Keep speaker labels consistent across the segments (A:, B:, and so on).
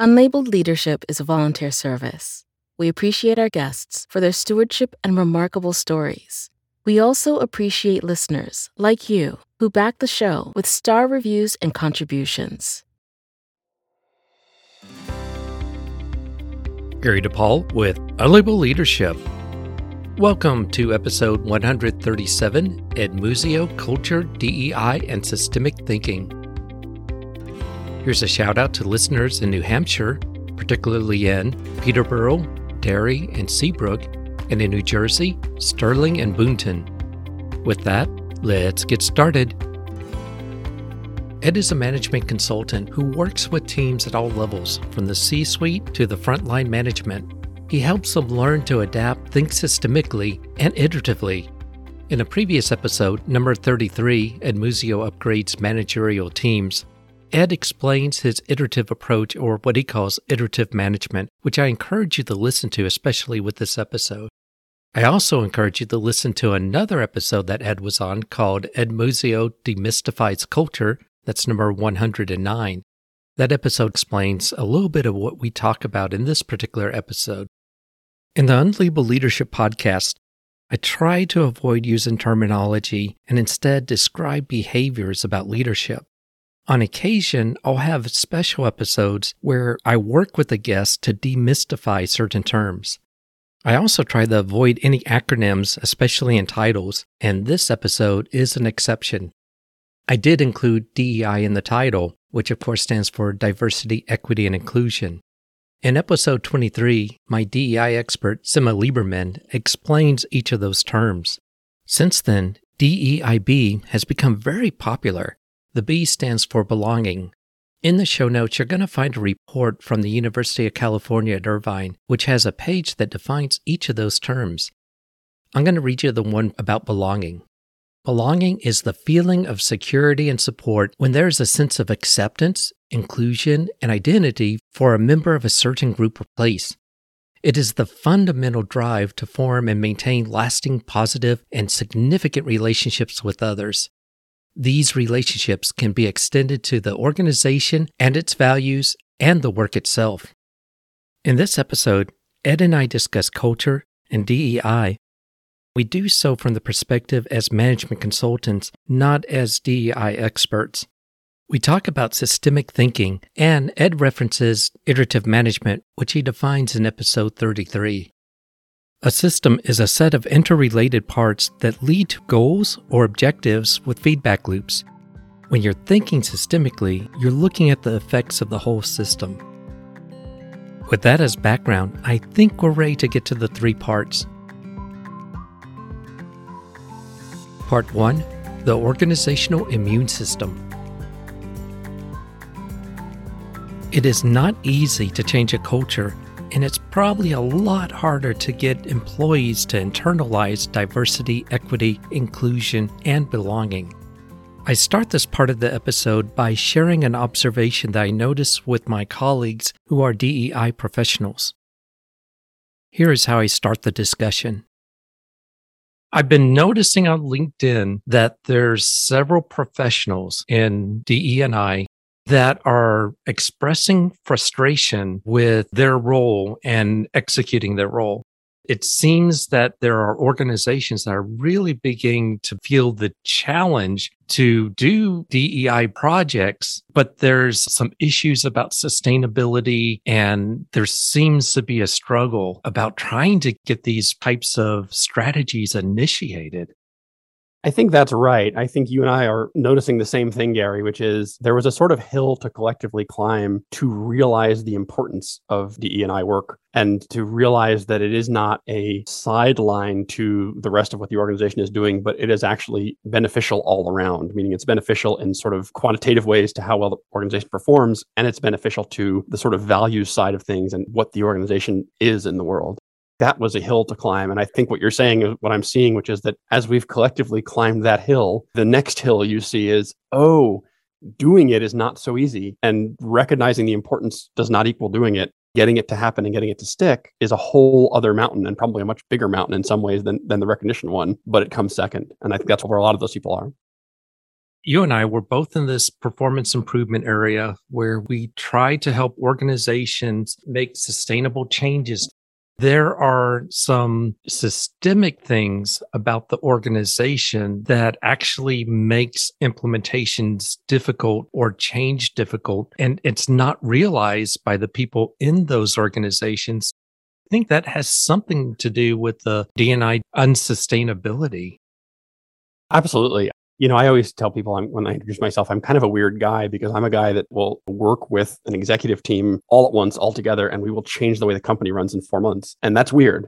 A: Unlabeled Leadership is a volunteer service. We appreciate our guests for their stewardship and remarkable stories. We also appreciate listeners like you who back the show with star reviews and contributions.
B: Gary DePaul with Unlabeled Leadership. Welcome to episode 137 Ed Muzio Culture, DEI, and Systemic Thinking. Here's a shout out to listeners in New Hampshire, particularly in Peterborough, Derry, and Seabrook, and in New Jersey, Sterling and Boonton. With that, let's get started. Ed is a management consultant who works with teams at all levels, from the C suite to the frontline management. He helps them learn to adapt, think systemically, and iteratively. In a previous episode, number 33, Ed Muzio upgrades managerial teams, Ed explains his iterative approach, or what he calls iterative management, which I encourage you to listen to, especially with this episode. I also encourage you to listen to another episode that Ed was on called Ed Muzio Demystifies Culture. That's number 109. That episode explains a little bit of what we talk about in this particular episode. In the Unlabeled Leadership podcast, I try to avoid using terminology and instead describe behaviors about leadership. On occasion, I'll have special episodes where I work with a guest to demystify certain terms. I also try to avoid any acronyms, especially in titles, and this episode is an exception. I did include DEI in the title, which of course stands for Diversity, Equity, and Inclusion. In episode 23, my DEI expert, Simma Lieberman, explains each of those terms. Since then, DEIB has become very popular the B stands for belonging. In the show notes, you're going to find a report from the University of California at Irvine, which has a page that defines each of those terms. I'm going to read you the one about belonging. Belonging is the feeling of security and support when there is a sense of acceptance, inclusion, and identity for a member of a certain group or place. It is the fundamental drive to form and maintain lasting, positive, and significant relationships with others. These relationships can be extended to the organization and its values and the work itself. In this episode, Ed and I discuss culture and DEI. We do so from the perspective as management consultants, not as DEI experts. We talk about systemic thinking, and Ed references iterative management, which he defines in episode 33. A system is a set of interrelated parts that lead to goals or objectives with feedback loops. When you're thinking systemically, you're looking at the effects of the whole system. With that as background, I think we're ready to get to the three parts. Part 1 The Organizational Immune System. It is not easy to change a culture and it's probably a lot harder to get employees to internalize diversity, equity, inclusion, and belonging. I start this part of the episode by sharing an observation that I notice with my colleagues who are DEI professionals. Here is how I start the discussion. I've been noticing on LinkedIn that there's several professionals in DE&I that are expressing frustration with their role and executing their role. It seems that there are organizations that are really beginning to feel the challenge to do DEI projects, but there's some issues about sustainability and there seems to be a struggle about trying to get these types of strategies initiated.
C: I think that's right. I think you and I are noticing the same thing, Gary, which is there was a sort of hill to collectively climb to realize the importance of DE and I work and to realize that it is not a sideline to the rest of what the organization is doing, but it is actually beneficial all around, meaning it's beneficial in sort of quantitative ways to how well the organization performs, and it's beneficial to the sort of values side of things and what the organization is in the world that was a hill to climb. And I think what you're saying is what I'm seeing, which is that as we've collectively climbed that hill, the next hill you see is, oh, doing it is not so easy. And recognizing the importance does not equal doing it. Getting it to happen and getting it to stick is a whole other mountain and probably a much bigger mountain in some ways than, than the recognition one, but it comes second. And I think that's where a lot of those people are.
B: you and I were both in this performance improvement area where we try to help organizations make sustainable changes. There are some systemic things about the organization that actually makes implementations difficult or change difficult. And it's not realized by the people in those organizations. I think that has something to do with the DNI unsustainability.
C: Absolutely you know, I always tell people I'm, when I introduce myself, I'm kind of a weird guy because I'm a guy that will work with an executive team all at once, all together, and we will change the way the company runs in four months. And that's weird.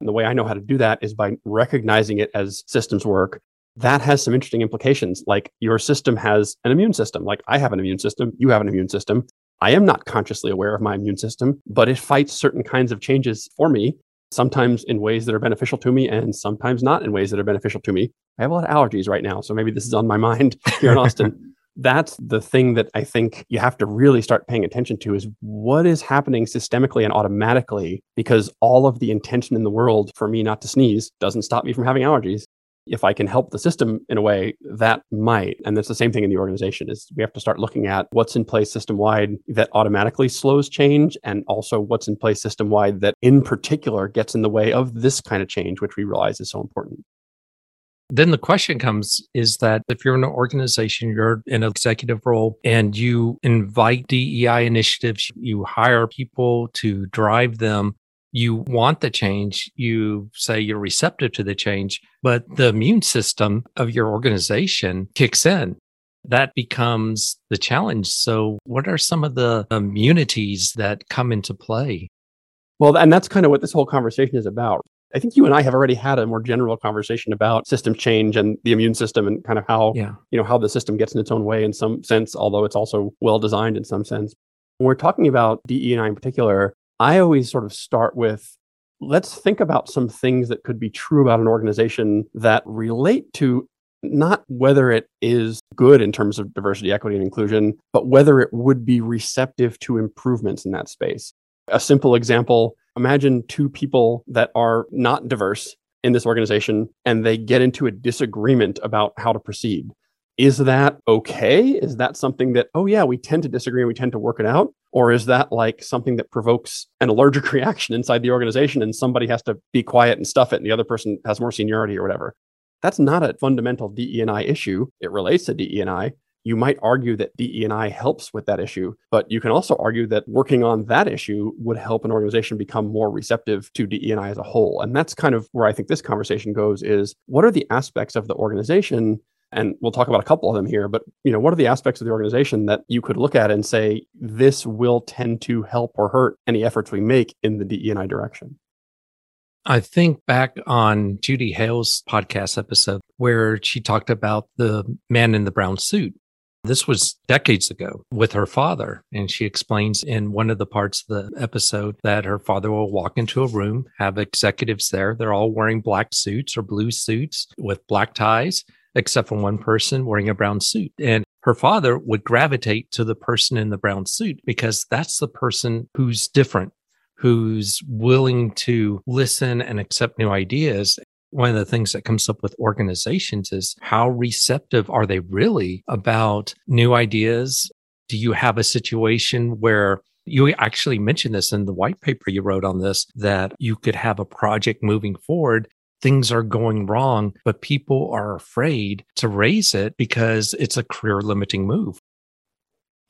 C: And the way I know how to do that is by recognizing it as systems work. That has some interesting implications. Like your system has an immune system. Like I have an immune system. You have an immune system. I am not consciously aware of my immune system, but it fights certain kinds of changes for me sometimes in ways that are beneficial to me and sometimes not in ways that are beneficial to me. I have a lot of allergies right now, so maybe this is on my mind here in Austin. That's the thing that I think you have to really start paying attention to is what is happening systemically and automatically because all of the intention in the world for me not to sneeze doesn't stop me from having allergies if I can help the system in a way, that might. And that's the same thing in the organization is we have to start looking at what's in place system wide that automatically slows change and also what's in place system wide that in particular gets in the way of this kind of change, which we realize is so important.
B: Then the question comes is that if you're in an organization, you're in an executive role and you invite DEI initiatives, you hire people to drive them, you want the change, you say you're receptive to the change, but the immune system of your organization kicks in. That becomes the challenge. So, what are some of the immunities that come into play?
C: Well, and that's kind of what this whole conversation is about. I think you and I have already had a more general conversation about system change and the immune system and kind of how, yeah. you know, how the system gets in its own way in some sense, although it's also well designed in some sense. When we're talking about DE&I in particular, I always sort of start with let's think about some things that could be true about an organization that relate to not whether it is good in terms of diversity, equity, and inclusion, but whether it would be receptive to improvements in that space. A simple example imagine two people that are not diverse in this organization and they get into a disagreement about how to proceed. Is that okay? Is that something that, oh, yeah, we tend to disagree and we tend to work it out? Or is that like something that provokes an allergic reaction inside the organization and somebody has to be quiet and stuff it and the other person has more seniority or whatever? That's not a fundamental DE&I issue. It relates to DE&I. You might argue that DE&I helps with that issue, but you can also argue that working on that issue would help an organization become more receptive to DE&I as a whole. And that's kind of where I think this conversation goes is what are the aspects of the organization and we'll talk about a couple of them here but you know what are the aspects of the organization that you could look at and say this will tend to help or hurt any efforts we make in the DE&I direction
B: I think back on Judy Hale's podcast episode where she talked about the man in the brown suit. This was decades ago with her father. And she explains in one of the parts of the episode that her father will walk into a room, have executives there. They're all wearing black suits or blue suits with black ties except for one person wearing a brown suit. And her father would gravitate to the person in the brown suit because that's the person who's different, who's willing to listen and accept new ideas. One of the things that comes up with organizations is how receptive are they really about new ideas? Do you have a situation where you actually mentioned this in the white paper you wrote on this that you could have a project moving forward things are going wrong, but people are afraid to raise it because it's a career limiting move.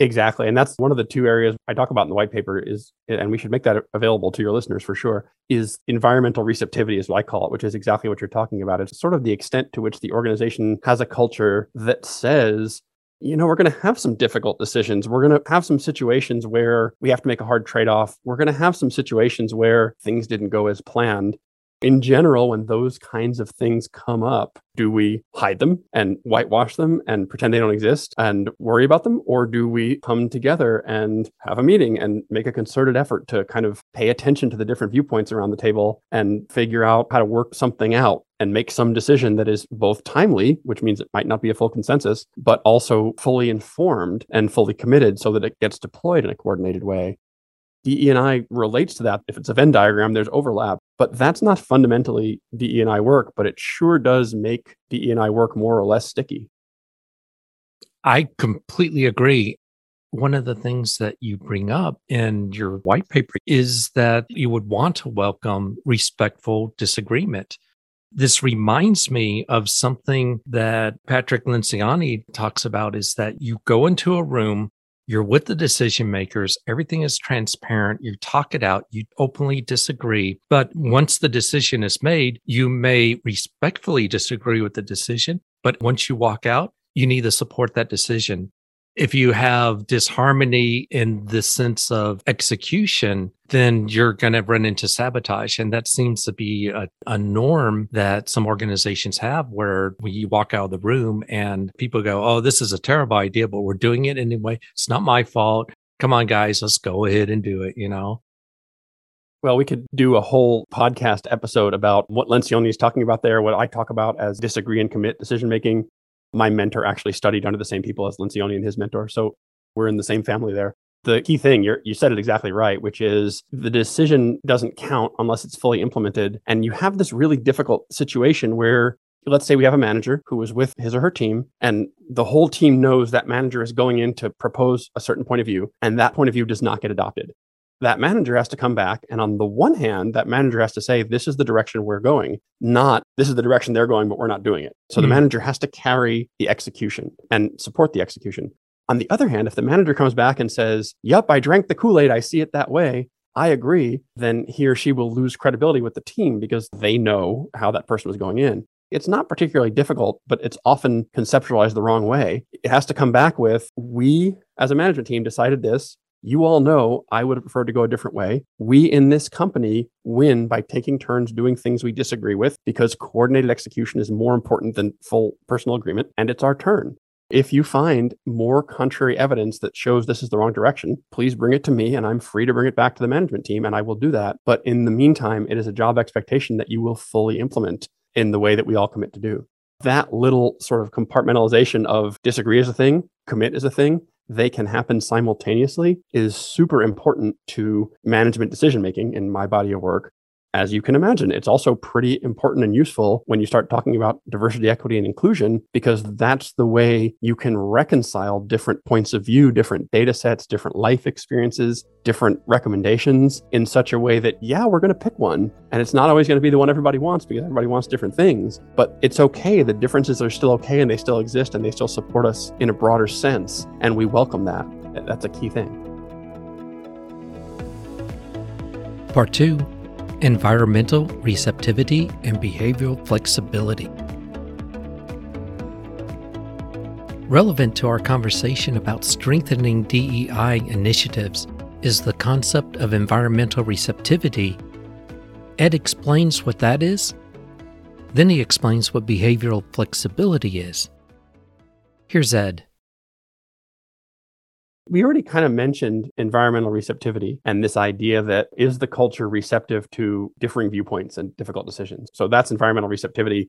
C: Exactly. And that's one of the two areas I talk about in the white paper is, and we should make that available to your listeners for sure, is environmental receptivity is what I call it, which is exactly what you're talking about. It's sort of the extent to which the organization has a culture that says, you know, we're going to have some difficult decisions. We're going to have some situations where we have to make a hard trade off. We're going to have some situations where things didn't go as planned in general, when those kinds of things come up, do we hide them and whitewash them and pretend they don't exist and worry about them? Or do we come together and have a meeting and make a concerted effort to kind of pay attention to the different viewpoints around the table and figure out how to work something out and make some decision that is both timely, which means it might not be a full consensus, but also fully informed and fully committed so that it gets deployed in a coordinated way? DE&I relates to that. If it's a Venn diagram, there's overlap, but that's not fundamentally DE&I work, but it sure does make DE&I work more or less sticky.
B: I completely agree. One of the things that you bring up in your white paper is that you would want to welcome respectful disagreement. This reminds me of something that Patrick Lencioni talks about is that you go into a room, you're with the decision makers, everything is transparent, you talk it out, you openly disagree. But once the decision is made, you may respectfully disagree with the decision. But once you walk out, you need to support that decision if you have disharmony in the sense of execution, then you're going to run into sabotage. And that seems to be a, a, norm that some organizations have where you walk out of the room and people go, Oh, this is a terrible idea, but we're doing it anyway. It's not my fault. Come on, guys, let's go ahead and do it, you know?
C: Well, we could do a whole podcast episode about what Lencioni is talking about there, what I talk about as disagree and commit decision making my mentor actually studied under the same people as Lencioni and his mentor. So we're in the same family there. The key thing, you said it exactly right, which is the decision doesn't count unless it's fully implemented. And you have this really difficult situation where let's say we have a manager who was with his or her team and the whole team knows that manager is going in to propose a certain point of view and that point of view does not get adopted that manager has to come back. And on the one hand, that manager has to say, this is the direction we're going, not this is the direction they're going, but we're not doing it. So mm-hmm. the hmm. manager has to carry the execution and support the execution. On the other hand, if the manager comes back and says, Yep, I drank the Kool Aid, I see it that way, I agree, then he or she will lose credibility with the team because they know how that person was going in. It's not particularly difficult, but it's often conceptualized the wrong way. It has to come back with, We as a management team decided this you all know I would have preferred to go a different way. We in this company win by taking turns doing things we disagree with because coordinated execution is more important than full personal agreement, and it's our turn. If you find more contrary evidence that shows this is the wrong direction, please bring it to me and I'm free to bring it back to the management team and I will do that. But in the meantime, it is a job expectation that you will fully implement in the way that we all commit to do. That little sort of compartmentalization of disagree is a thing, commit is a thing, they can happen simultaneously is super important to management decision making in my body of work as you can imagine, it's also pretty important and useful when you start talking about diversity, equity, and inclusion, because that's the way you can reconcile different points of view, different data sets, different life experiences, different recommendations in such a way that, yeah, we're going to pick one. And it's not always going to be the one everybody wants because everybody wants different things. But it's okay. The differences are still okay and they still exist and they still support us in a broader sense. And we welcome that. That's a key thing.
B: Part two environmental receptivity, and behavioral flexibility. Relevant to our conversation about strengthening DEI initiatives is the concept of environmental receptivity. Ed explains what that is. Then he explains what behavioral flexibility is. Here's Ed
C: we already kind of mentioned environmental receptivity and this idea that is the culture receptive to differing viewpoints and difficult decisions. So that's environmental receptivity.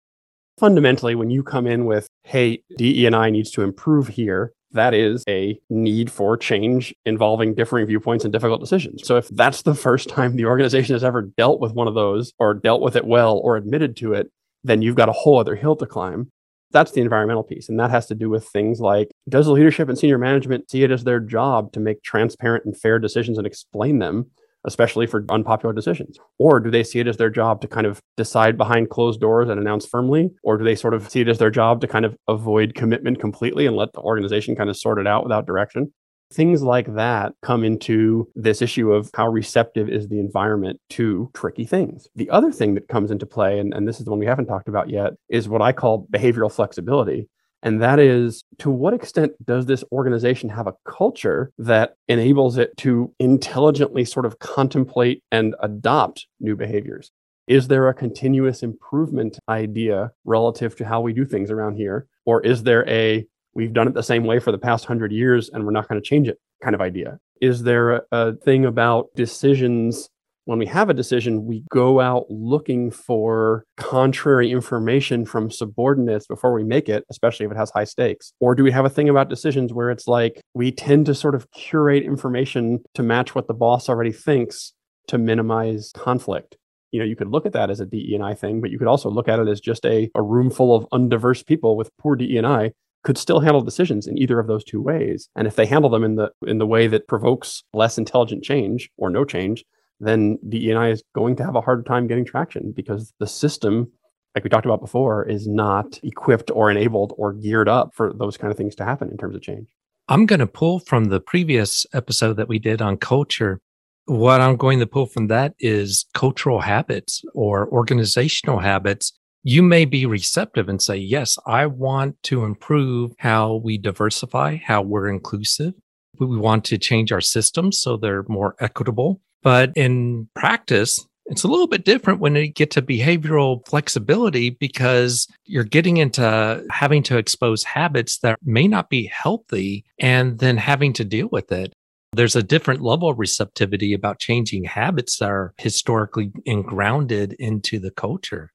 C: Fundamentally, when you come in with, hey, DE&I needs to improve here, that is a need for change involving differing viewpoints and difficult decisions. So if that's the first time the organization has ever dealt with one of those or dealt with it well or admitted to it, then you've got a whole other hill to climb that's the environmental piece. And that has to do with things like does the leadership and senior management see it as their job to make transparent and fair decisions and explain them, especially for unpopular decisions? Or do they see it as their job to kind of decide behind closed doors and announce firmly? Or do they sort of see it as their job to kind of avoid commitment completely and let the organization kind of sort it out without direction? Things like that come into this issue of how receptive is the environment to tricky things. The other thing that comes into play, and, and this is the one we haven't talked about yet, is what I call behavioral flexibility. And that is to what extent does this organization have a culture that enables it to intelligently sort of contemplate and adopt new behaviors? Is there a continuous improvement idea relative to how we do things around here? Or is there a we've done it the same way for the past hundred years and we're not going to change it kind of idea? Is there a, a thing about decisions? When we have a decision, we go out looking for contrary information from subordinates before we make it, especially if it has high stakes. Or do we have a thing about decisions where it's like we tend to sort of curate information to match what the boss already thinks to minimize conflict? you know you could look at that as a DE&I thing, but you could also look at it as just a, a room full of undiverse people with poor DE&I could still handle decisions in either of those two ways. And if they handle them in the in the way that provokes less intelligent change or no change, then DEI is going to have a hard time getting traction because the system, like we talked about before, is not equipped or enabled or geared up for those kind of things to happen in terms of change.
B: I'm going to pull from the previous episode that we did on culture. What I'm going to pull from that is cultural habits or organizational habits. You may be receptive and say, Yes, I want to improve how we diversify, how we're inclusive. We want to change our systems so they're more equitable. But in practice, it's a little bit different when you get to behavioral flexibility because you're getting into having to expose habits that may not be healthy and then having to deal with it. There's a different level of receptivity about changing habits that are historically engrounded into the culture.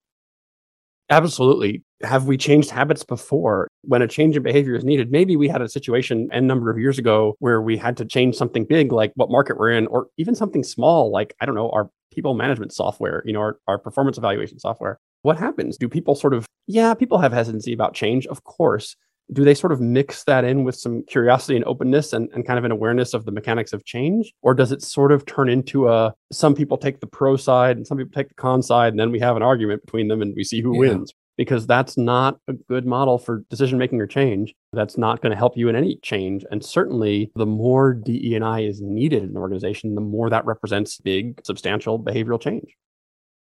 C: Absolutely. Have we changed habits before? When a change in behavior is needed, maybe we had a situation a number of years ago where we had to change something big, like what market we're in, or even something small, like, I don't know, our people management software, you know, our, our performance evaluation software. What happens? Do people sort of, yeah, people have hesitancy about change, of course. Do they sort of mix that in with some curiosity and openness and, and kind of an awareness of the mechanics of change? Or does it sort of turn into a some people take the pro side and some people take the con side, and then we have an argument between them and we see who yeah. wins? because that's not a good model for decision making or change. That's not going to help you in any change. And certainly, the more DE and I is needed in an organization, the more that represents big, substantial behavioral change.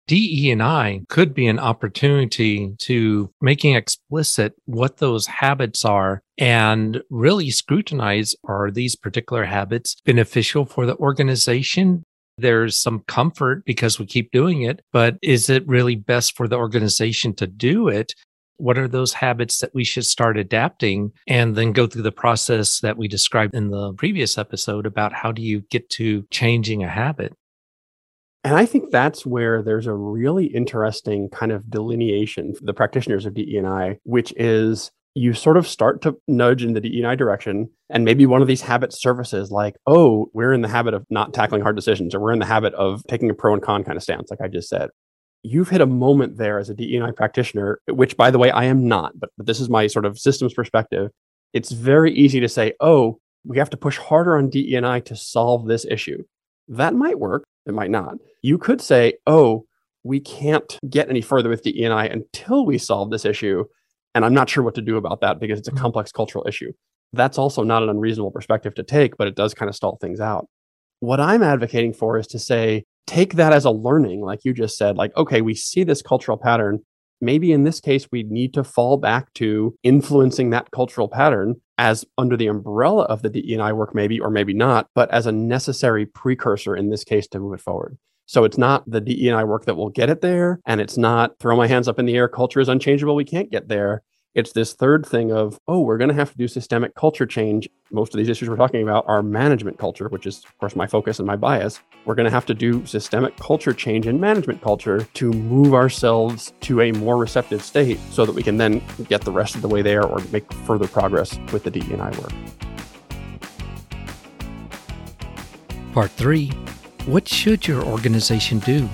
B: DE and I could be an opportunity to making explicit what those habits are and really scrutinize are these particular habits beneficial for the organization there's some comfort because we keep doing it, but is it really best for the organization to do it? What are those habits that we should start adapting and then go through the process that we described in the previous episode about how do you get to changing a habit?
C: And I think that's where there's a really interesting kind of delineation for the practitioners of DE&I, which is you sort of start to nudge in the DEI direction. And maybe one of these habit services, like, oh, we're in the habit of not tackling hard decisions, or we're in the habit of taking a pro and con kind of stance, like I just said. You've hit a moment there as a DEI practitioner, which, by the way, I am not, but, but this is my sort of systems perspective. It's very easy to say, oh, we have to push harder on DEI to solve this issue. That might work. It might not. You could say, oh, we can't get any further with DEI until we solve this issue. And I'm not sure what to do about that because it's a mm-hmm. complex cultural issue. That's also not an unreasonable perspective to take, but it does kind of stall things out. What I'm advocating for is to say, take that as a learning, like you just said, like, okay, we see this cultural pattern. Maybe in this case, we need to fall back to influencing that cultural pattern as under the umbrella of the DEI work, maybe, or maybe not, but as a necessary precursor in this case to move it forward. So it's not the DE and I work that will get it there. And it's not throw my hands up in the air, culture is unchangeable, we can't get there. It's this third thing of, oh, we're going to have to do systemic culture change. Most of these issues we're talking about are management culture, which is, of course, my focus and my bias. We're going to have to do systemic culture change in management culture to move ourselves to a more receptive state so that we can then get the rest of the way there or make further progress with the DE and I work.
B: Part three what should your organization do?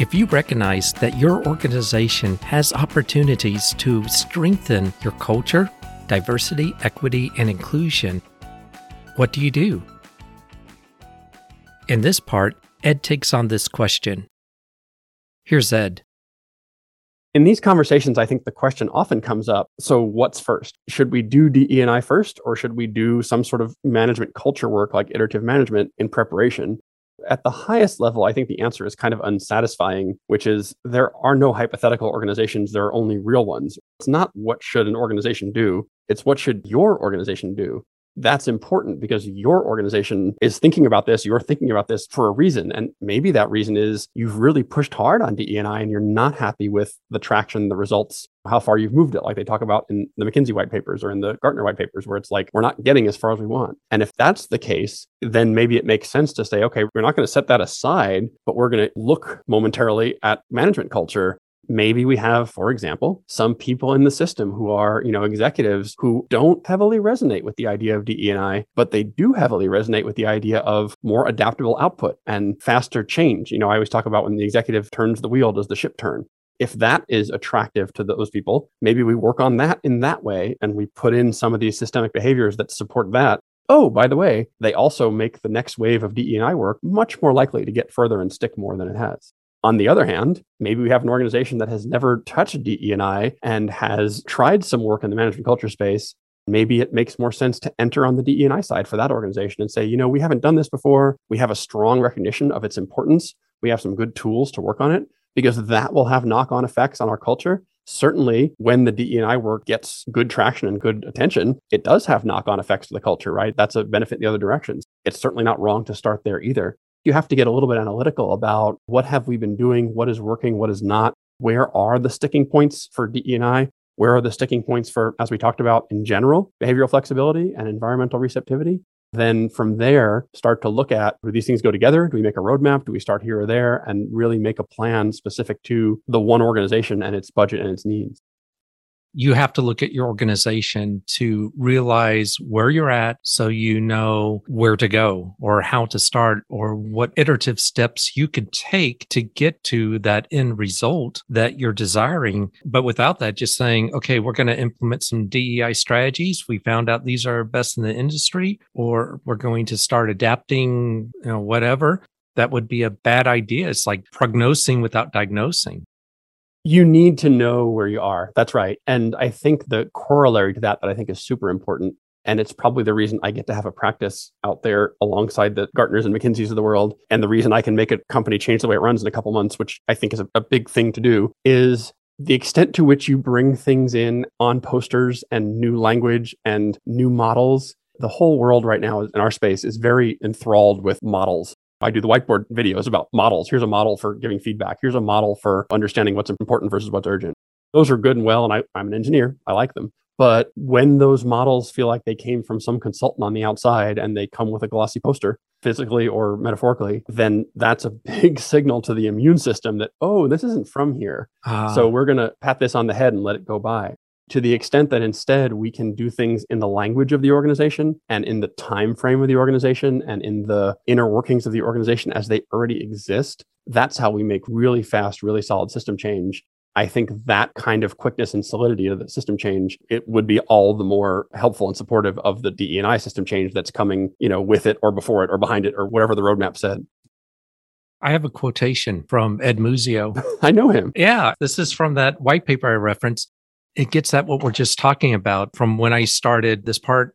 B: If you recognize that your organization has opportunities to strengthen your culture, diversity, equity, and inclusion, what do you do? In this part, Ed takes on this question. Here's Ed
C: in these conversations, I think the question often comes up. So, what's first? Should we do DEI first, or should we do some sort of management culture work like iterative management in preparation? At the highest level, I think the answer is kind of unsatisfying, which is there are no hypothetical organizations, there are only real ones. It's not what should an organization do, it's what should your organization do that's important because your organization is thinking about this. You're thinking about this for a reason. And maybe that reason is you've really pushed hard on DEI and you're not happy with the traction, the results, how far you've moved it, like they talk about in the McKinsey white papers or in the Gartner white papers, where it's like, we're not getting as far as we want. And if that's the case, then maybe it makes sense to say, okay, we're not going to set that aside, but we're going to look momentarily at management culture maybe we have for example some people in the system who are you know executives who don't heavily resonate with the idea of DE&I but they do heavily resonate with the idea of more adaptable output and faster change you know I always talk about when the executive turns the wheel does the ship turn If that is attractive to those people, maybe we work on that in that way and we put in some of these systemic behaviors that support that. Oh, by the way, they also make the next wave of DE&I work much more likely to get further and stick more than it has. On the other hand, maybe we have an organization that has never touched DE&I and has tried some work in the management culture space. Maybe it makes more sense to enter on the DE&I side for that organization and say, you know, we haven't done this before. We have a strong recognition of its importance. We have some good tools to work on it because that will have knock on effects on our culture. Certainly, when the DE&I work gets good traction and good attention, it does have knock on effects to the culture, right? That's a benefit in the other directions. It's certainly not wrong to start there either. You have to get a little bit analytical about what have we been doing, what is working, what is not, where are the sticking points for DE&I, where are the sticking points for, as we talked about in general, behavioral flexibility and environmental receptivity. Then from there start to look at do these things go together? Do we make a roadmap? Do we start here or there and really make a plan specific to the one organization and its budget and its needs
B: you have to look at your organization to realize where you're at so you know where to go or how to start or what iterative steps you could take to get to that end result that you're desiring. But without that, just saying, okay, we're going to implement some DEI strategies. We found out these are best in the industry, or we're going to start adapting, you know, whatever. That would be a bad idea. It's like prognosing without diagnosing.
C: You need to know where you are. That's right. And I think the corollary to that, that I think is super important, and it's probably the reason I get to have a practice out there alongside the Gartners and McKinseys of the world. And the reason I can make a company change the way it runs in a couple months, which I think is a, a big thing to do, is the extent to which you bring things in on posters and new language and new models. The whole world right now in our space is very enthralled with models I do the whiteboard videos about models. Here's a model for giving feedback. Here's a model for understanding what's important versus what's urgent. Those are good and well. And I, I'm an engineer, I like them. But when those models feel like they came from some consultant on the outside and they come with a glossy poster, physically or metaphorically, then that's a big signal to the immune system that, oh, this isn't from here. Ah. So we're going to pat this on the head and let it go by to the extent that instead we can do things in the language of the organization and in the time frame of the organization and in the inner workings of the organization as they already exist that's how we make really fast really solid system change i think that kind of quickness and solidity of the system change it would be all the more helpful and supportive of the DE&I system change that's coming you know with it or before it or behind it or whatever the roadmap said
B: I have a quotation from Ed Muzio.
C: I know him.
B: Yeah, this is from that white paper I referenced it gets at what we're just talking about from when I started this part.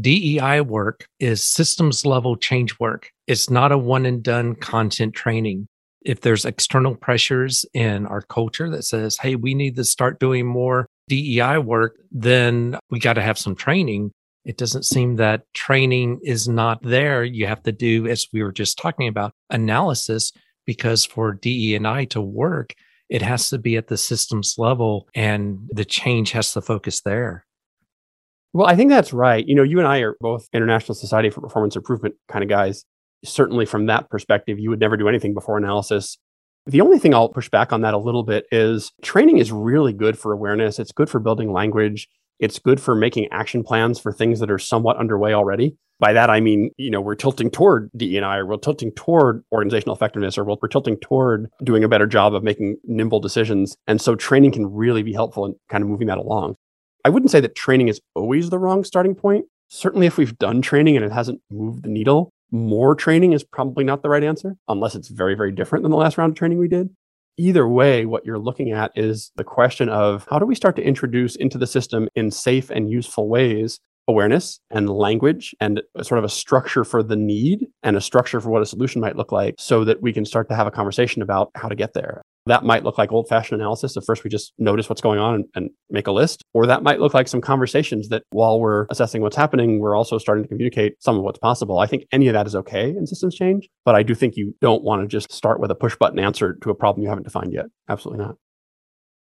B: DEI work is systems level change work. It's not a one and done content training. If there's external pressures in our culture that says, hey, we need to start doing more DEI work, then we got to have some training. It doesn't seem that training is not there. You have to do, as we were just talking about, analysis because for DE and I to work, it has to be at the systems level and the change has to focus there.
C: Well, I think that's right. You know, you and I are both International Society for Performance Improvement kind of guys. Certainly, from that perspective, you would never do anything before analysis. The only thing I'll push back on that a little bit is training is really good for awareness. It's good for building language. It's good for making action plans for things that are somewhat underway already. By that, I mean, you know, we're tilting toward DE&I or we're tilting toward organizational effectiveness or we're tilting toward doing a better job of making nimble decisions. And so training can really be helpful in kind of moving that along. I wouldn't say that training is always the wrong starting point. Certainly, if we've done training and it hasn't moved the needle, more training is probably not the right answer, unless it's very, very different than the last round of training we did either way, what you're looking at is the question of how do we start to introduce into the system in safe and useful ways awareness and language and sort of a structure for the need and a structure for what a solution might look like so that we can start to have a conversation about how to get there. That might look like old fashioned analysis. At first, we just notice what's going on and, and, make a list. Or that might look like some conversations that while we're assessing what's happening, we're also starting to communicate some of what's possible. I think any of that is okay in systems change, but I do think you don't want to just start with a push button answer to a problem you haven't defined yet. Absolutely not.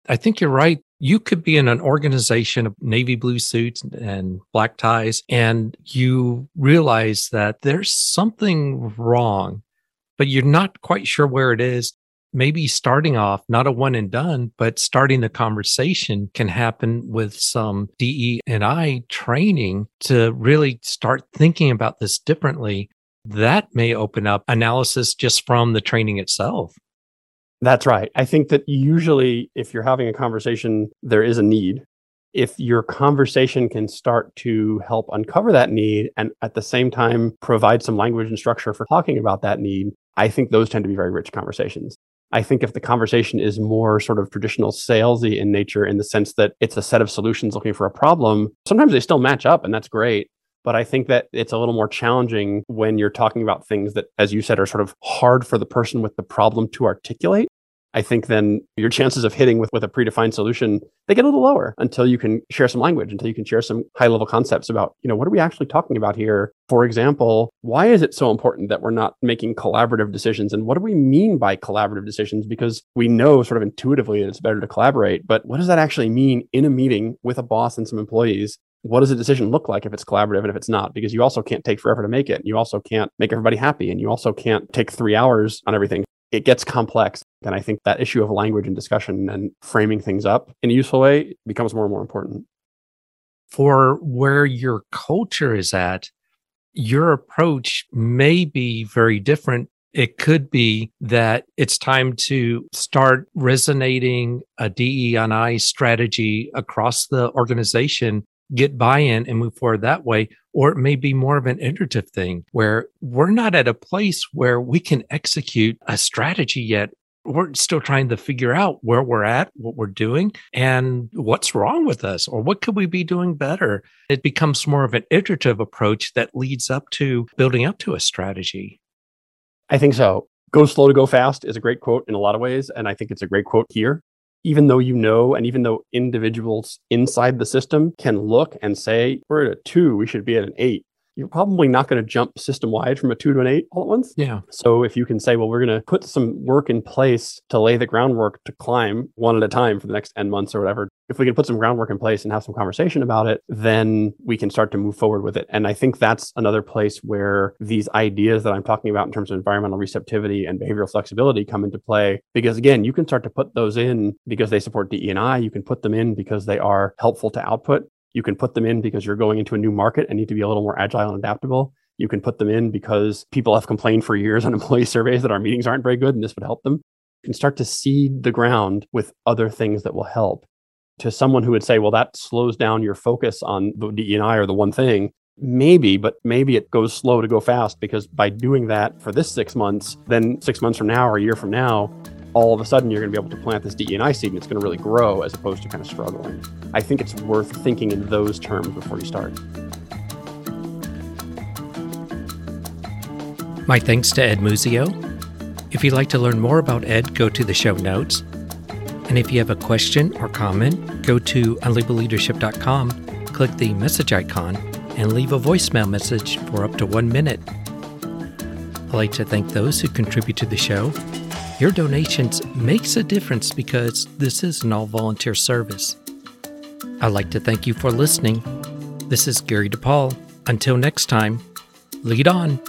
B: I think you're right. You could be in an organization of navy blue suits and black ties, and you realize that there's something wrong, but you're not quite sure where it is maybe starting off not a one and done but starting the conversation can happen with some de and i training to really start thinking about this differently that may open up analysis just from the training itself
C: That's right. I think that usually, if you're having a conversation, there is a need. If your conversation can start to help uncover that need and at the same time provide some language and structure for talking about that need, I think those tend to be very rich conversations. I think if the conversation is more sort of traditional salesy in nature, in the sense that it's a set of solutions looking for a problem, sometimes they still match up and that's great. But I think that it's a little more challenging when you're talking about things that, as you said, are sort of hard for the person with the problem to articulate. I think then your chances of hitting with, with a predefined solution, they get a little lower until you can share some language, until you can share some high level concepts about, you know, what are we actually talking about here? For example, why is it so important that we're not making collaborative decisions? And what do we mean by collaborative decisions? Because we know sort of intuitively that it's better to collaborate, but what does that actually mean in a meeting with a boss and some employees? what does a decision look like if it's collaborative and if it's not? Because you also can't take forever to make it. You also can't make everybody happy. And you also can't take three hours on everything. It gets complex. And I think that issue of language and discussion and framing things up in a useful way becomes more and more important.
B: For where your culture is at, your approach may be very different it could be that it's time to start resonating a DE&I strategy across the organization get buy in and move forward that way. Or it may be more of an iterative thing where we're not at a place where we can execute a strategy yet. We're still trying to figure out where we're at, what we're doing, and what's wrong with us, or what could we be doing better. It becomes more of an iterative approach that leads up to building up to a strategy.
C: I think so. Go slow to go fast is a great quote in a lot of ways. And I think it's a great quote here even though you know, and even though individuals inside the system can look and say, we're at a two, we should be at an eight you're probably not going to jump system wide from a two to an eight all at once.
B: Yeah.
C: So if you can say, well, we're going to put some work in place to lay the groundwork to climb one at a time for the next N months or whatever, if we can put some groundwork in place and have some conversation about it, then we can start to move forward with it. And I think that's another place where these ideas that I'm talking about in terms of environmental receptivity and behavioral flexibility come into play. Because again, you can start to put those in because they support DE&I. You can put them in because they are helpful to output. You can put them in because you're going into a new market and need to be a little more agile and adaptable. You can put them in because people have complained for years on employee surveys that our meetings aren't very good and this would help them. You can start to seed the ground with other things that will help. To someone who would say, well, that slows down your focus on the DE&I or the one thing, maybe, but maybe it goes slow to go fast because by doing that for this six months, then six months from now or a year from now, all of a sudden you're going to be able to plant this DE&I seed and it's going to really grow as opposed to kind of struggling. I think it's worth thinking in those terms before you start.
B: My thanks to Ed Muzio. If you'd like to learn more about Ed, go to the show notes. And if you have a question or comment, go to unlabelleadership.com, click the message icon, and leave a voicemail message for up to one minute. I'd like to thank those who contribute to the show your donations makes a difference because this is an all volunteer service. I'd like to thank you for listening. This is Gary DePaul. Until next time, lead on.